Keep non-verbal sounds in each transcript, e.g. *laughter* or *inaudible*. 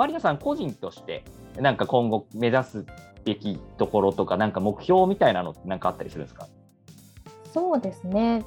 マリナさん個人としてなんか今後目指すべきところとかなんか目標みたいなのって何かあったりするんですか？そうですね。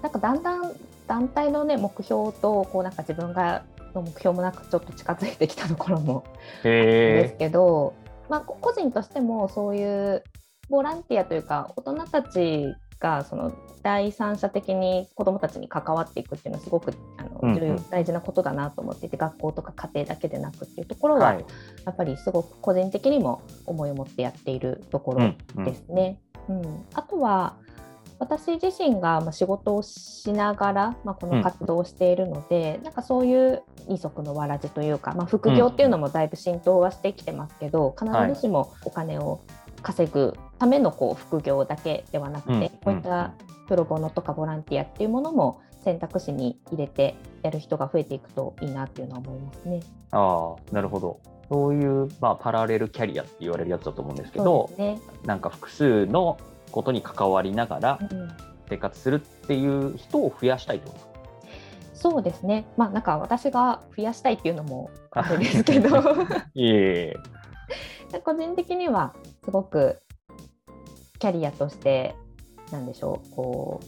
なんかだんだん団体のね目標とこうなんか自分がの目標もなくちょっと近づいてきたところもですけど、まあ、個人としてもそういうボランティアというか大人たちがその第三者的に子どもたちに関わっていくっていうのはすごくあの、うんうん、大事なことだなと思っていて学校とか家庭だけでなくっていうところは、はい、やっぱりすごく個人的にも思いを持ってやっているところですね。うん、うんうん、あとは私自身が仕事をしながら、まあ、この活動をしているので、うん、なんかそういう二足のわらじというか、まあ、副業っていうのもだいぶ浸透はしてきてますけど、必ずしもお金を稼ぐためのこう副業だけではなくて、うん、こういったプロボノとかボランティアっていうものも選択肢に入れてやる人が増えていくといいなっていうのは思いますね。あなるほど。そういう、まあ、パラレルキャリアって言われるやつだと思うんですけど、ね、なんか複数のことに関わりながら生活するっていう人を増やしたいと思いますそうですね。まあなんか私が増やしたいっていうのも *laughs* あるんですけど。*laughs* 個人的にはすごくキャリアとしてなんでしょうこ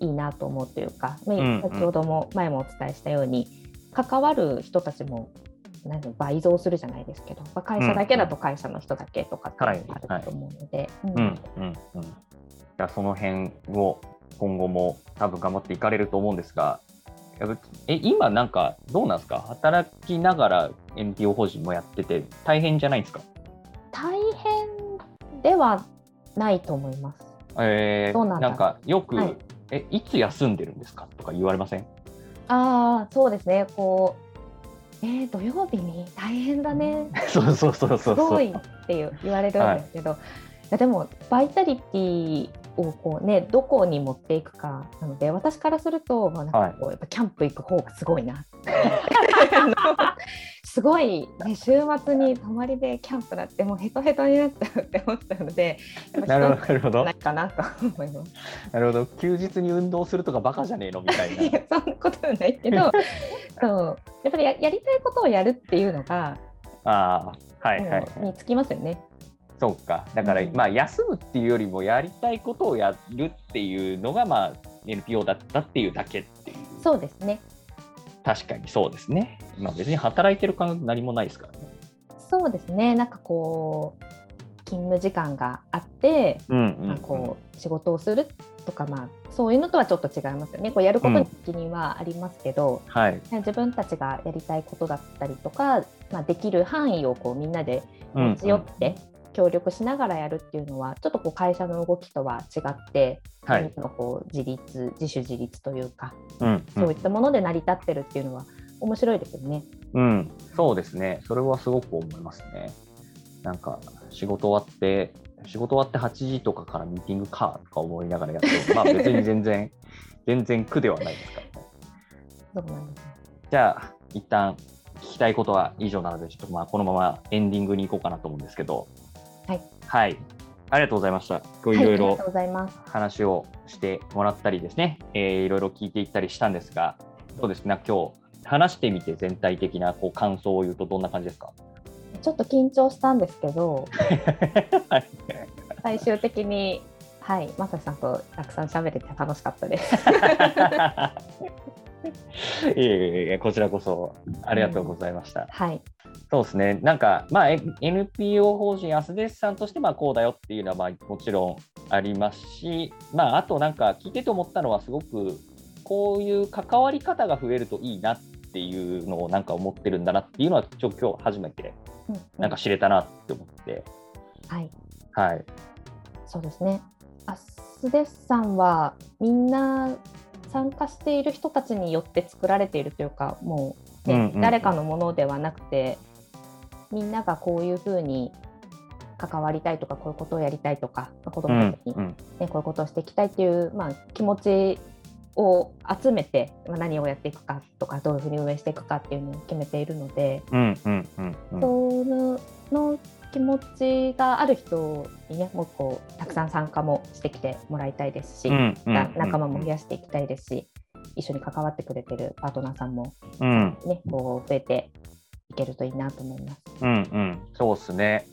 ういいなと思うというか、うんうん、先ほども前もお伝えしたように関わる人たちも何倍増するじゃないですけど、まあ、会社だけだと会社の人だけとかってあると思うので。じゃその辺を今後も多分頑張っていかれると思うんですが、え今なんかどうなんですか？働きながら NPO 法人もやってて大変じゃないですか？大変ではないと思います。えー、なんなんかよく、はい、えいつ休んでるんですかとか言われません？ああそうですね。こうえー、土曜日に大変だね。*laughs* そうそうそうそうすごいっていう言われるんですけど、はい、でもバイタリティをこうねどこに持っていくかなので私からすると、まあ、なんかこう、やっぱキャンプ行く方がすごいなすごい、ね、週末に泊まりでキャンプだってもうヘトヘトになっちゃうって思ったのでなるほどないかなと思います。なるほど休日に運動するとかバカじゃねえの？みたいな。そんなことはないけど *laughs* そう。やっぱりややりたいことをやるっていうのがあはい、はい、につきますよね。そうか。だから、うん、まあ休むっていうよりもやりたいことをやるっていうのがまあ NPO だったっていうだけっていう。そうですね確かにそうですね、まあ、別に働いてる感覚何もないですからね。そうですね。なんかこう勤務時間があって、うんうんまあ、こう仕事をするとか、まあ、そういうのとはちょっと違いますよね。こうやることに責任はありますけど、うん。はい、自分たちがやりたいことだったりとか、まあ、できる範囲をこうみんなで持ち寄って、協力しながらやるっていうのはちょっとこう会社の動きとは違って、はい、のこう自立自主自立というか、うん、そういったもので成り立ってるっていうのは面白いですよね。うん、そうですね。それはすごく思いますね。なんか仕事終わって仕事終わって8時とかからミーティングかとか思いながらやってまあ別に全然 *laughs* 全然苦ではないですからね。じゃあ一旦聞きたいことは以上なのでちょっとまあこのままエンディングに行こうかなと思うんですけど。はい。はい。ありがとうございました。こういろいろ話をしてもらったりですね、えー、いろいろ聞いていったりしたんですが、どうですか、今日話してみて全体的なこう感想を言うとどんな感じですか？ちょっと緊張したんですけど、*laughs* はい、最終的に、はい、まささんとたくさん喋れて楽しかったです。*laughs* *laughs* いえいえいえ、こちらこそありがとうございました。うん、はい。そうですね、なんか、まあ、NPO 法人アスデスさんとしてまあこうだよっていうのはまあもちろんありますし、まあ、あとなんか聞いてて思ったのは、すごくこういう関わり方が増えるといいなっていうのをなんか思ってるんだなっていうのは、ちょ今日初めてなんか知れたなって思って。はい、はい、そうですねアスデスさんはみんな参加している人たちによって作られているというかもうね、うんうん、誰かのものではなくてみんながこういうふうに関わりたいとかこういうことをやりたいとか、まあ、子どもたちにね、うんうん、こういうことをしていきたいっていう、まあ、気持ちを集めて、まあ、何をやっていくかとかどういうふうに運営していくかっていうのを決めているので、うんうんうんうん、その気持ちがある人にねもうこうたくさん参加もしてきてもらいたいですし、うんうん、仲間も増やしていきたいですし一緒に関わってくれてるパートナーさんも、ね、こう増えていけるといいなと思います。うんうん、そうですね。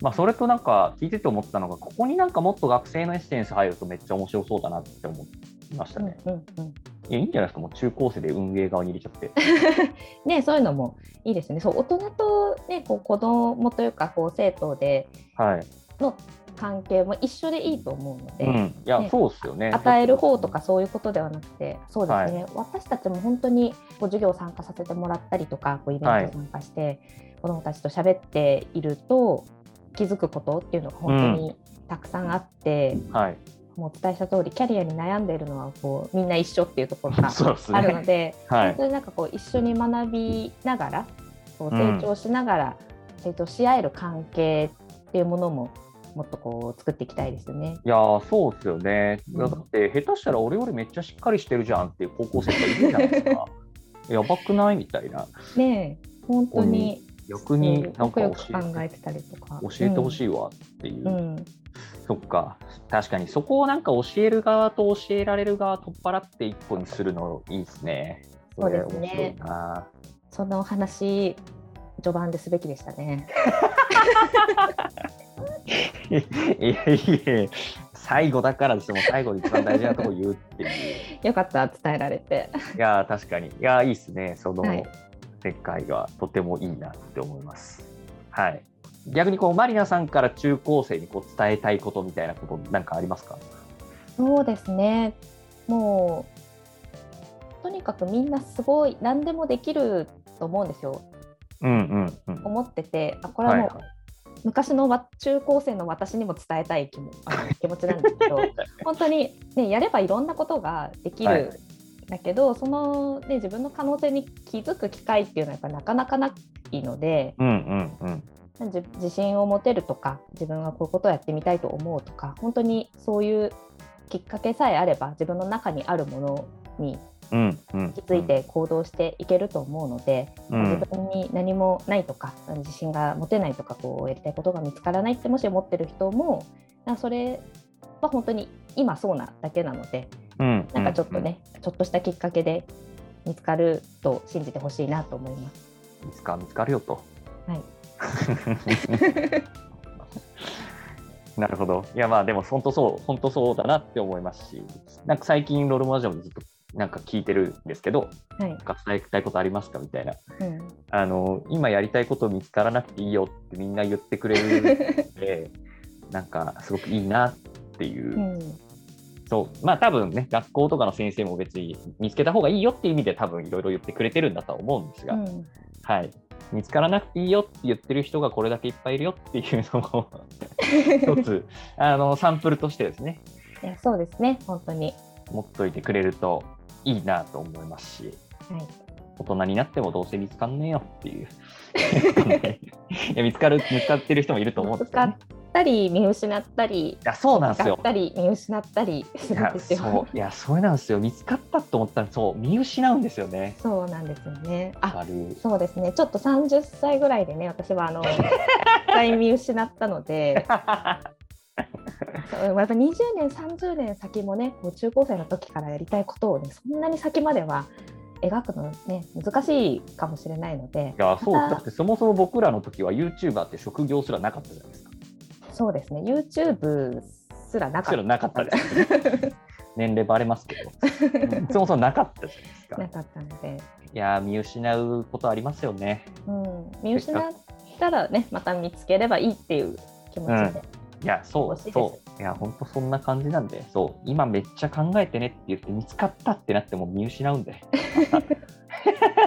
まあ、それとなんか聞いてて思ったのが、ここになんかもっと学生のエッセンス入るとめっちゃ面白そうだなって思いましたね。うんうんうん、いや、いいんじゃないですか、もう中高生で運営側に入れちゃって。*laughs* ね、そういうのもいいですね。そう、大人とね、こう子供というか、こう生徒での関係も一緒でいいと思うので、うん、いや、ね、そうですよね。与える方とかそういうことではなくてそうですね、はい、私たちも本当にこう授業参加させてもらったりとかこうイベント参加して、はい、子どもたちと喋っていると気づくことっていうのが本当にたくさんあって、うん、はい、もうお伝えした通りキャリアに悩んでいるのはこうみんな一緒っていうところが *laughs* あるのでねはい、本当になんかこう一緒に学びながらこう成長しながら、成長し合える関係っていうものももっとこう作っていきたいですよね。いやそうですよね。だって下手したら俺よりめっちゃしっかりしてるじゃんっていう高校生がいるじゃないですか。*laughs* やばくない？みたいな。ね本当に。逆になんか教えてたりとか教えてほしいわっていう。うんうん、そっか確かにそこをなんか教える側と教えられる側取っ払って一個にするのいいですね。そうですね。そのお話序盤ですべきでしたね。いやいや最後だからですも最後に一番大事なところ言うっていう。*laughs* よかった伝えられて。いや確かにいやいいですねその世界がとてもいいなって思います。はい。逆にこうマリナさんから中高生にこう伝えたいことみたいなことなんかありますか？そうですねもうとにかくみんなすごい何でもできると思うんですよ。うんうんうん、思っててあこれはもう、はい昔の中高生の私にも伝えたい気も気持ちなんですけど *laughs* 本当に、ね、やればいろんなことができる、だけどその、ね、自分の可能性に気づく機会っていうのはやっぱなかなかないので、うんうんうん、自信を持てるとか自分はこういうことをやってみたいと思うとか本当にそういうきっかけさえあれば自分の中にあるものに気づいて行動していけると思うので、うん、自分に何もないとか自信が持てないとかこうやりたいことが見つからないってもし思ってる人もそれは本当に今そうなだけなので、うん、なんかちょっとね、ちょっとしたきっかけで見つかると信じてほしいなと思います。いつか見つかるよと。はい。*laughs* なるほど。いやまあでも本当そう本当そうだなって思いますし、なんか最近ロールモラジオでずっとなんか聞いてるんですけど、はい、伝えたいことありますかみたいな、うん、あの今やりたいこと見つからなくていいよってみんな言ってくれるので *laughs* なんかすごくいいなっていう、うん、そう。まあ多分ね学校とかの先生も別に見つけた方がいいよっていう意味で多分いろいろ言ってくれてるんだとは思うんですが、うん、はい。見つからなくていいよって言ってる人がこれだけいっぱいいるよっていうのも一つ *laughs* あのサンプルとしてですね。いやそうですね本当に。持っといてくれるといいなと思いますし、はい、大人になってもどうせ見つかんねえよっていう。*laughs* いや見つかる見つかってる人もいると思うんですよ、ね、ったり見失ったりいやそうなんですよ。ったり見失ったりするんですよ。そういやそれなんですよ。見つかったと思ったらそう見失うんですよね。そうなんですよね。あそうですね。ちょっと30歳ぐらいでね私はあの一回見失ったので。*laughs* やっぱ20年30年先もねもう中高生の時からやりたいことをねそんなに先までは描くのね難しいかもしれないので。いやそうだってそもそも僕らの時は YouTuber って職業すらなかったじゃないですかそうですね。YouTube すらなかった。なかったです、ね、*laughs* 年齢バレますけど。*laughs* そもそもなかったじゃないですか。なかったので。いや見失うことありますよね、うん、見失ったらねまた見つければいいっていう気持ちで、うん。いや、そう、そう。いや、本当そんな感じなんで、そう、今めっちゃ考えてねって言って見つかったってなっても見失うんで。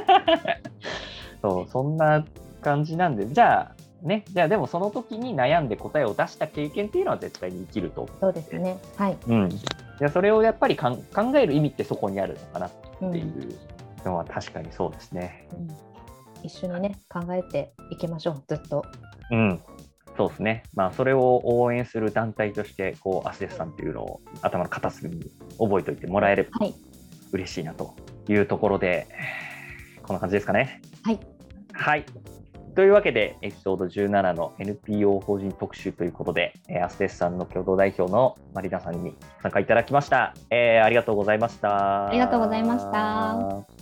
*laughs* そう、そんな感じなんで、じゃあ、ね、じゃあでもその時に悩んで答えを出した経験っていうのは絶対に生きるとそうですね。はい。うん。じゃそれをやっぱりかん考える意味ってそこにあるのかなっていうのは確かにそうですね。うん、一緒にね、考えていきましょう、ずっと。うん。そうですね、まあ、それを応援する団体として、こうアスデスさんっていうのを頭の片隅に覚えておいてもらえれば嬉しいなというところで、こんな感じですかね。はい、はいというわけで、エピソード17の NPO 法人特集ということで、アステスさんの共同代表のマリナさんに参加いただきました。えー、ありがとうございました。ありがとうございました。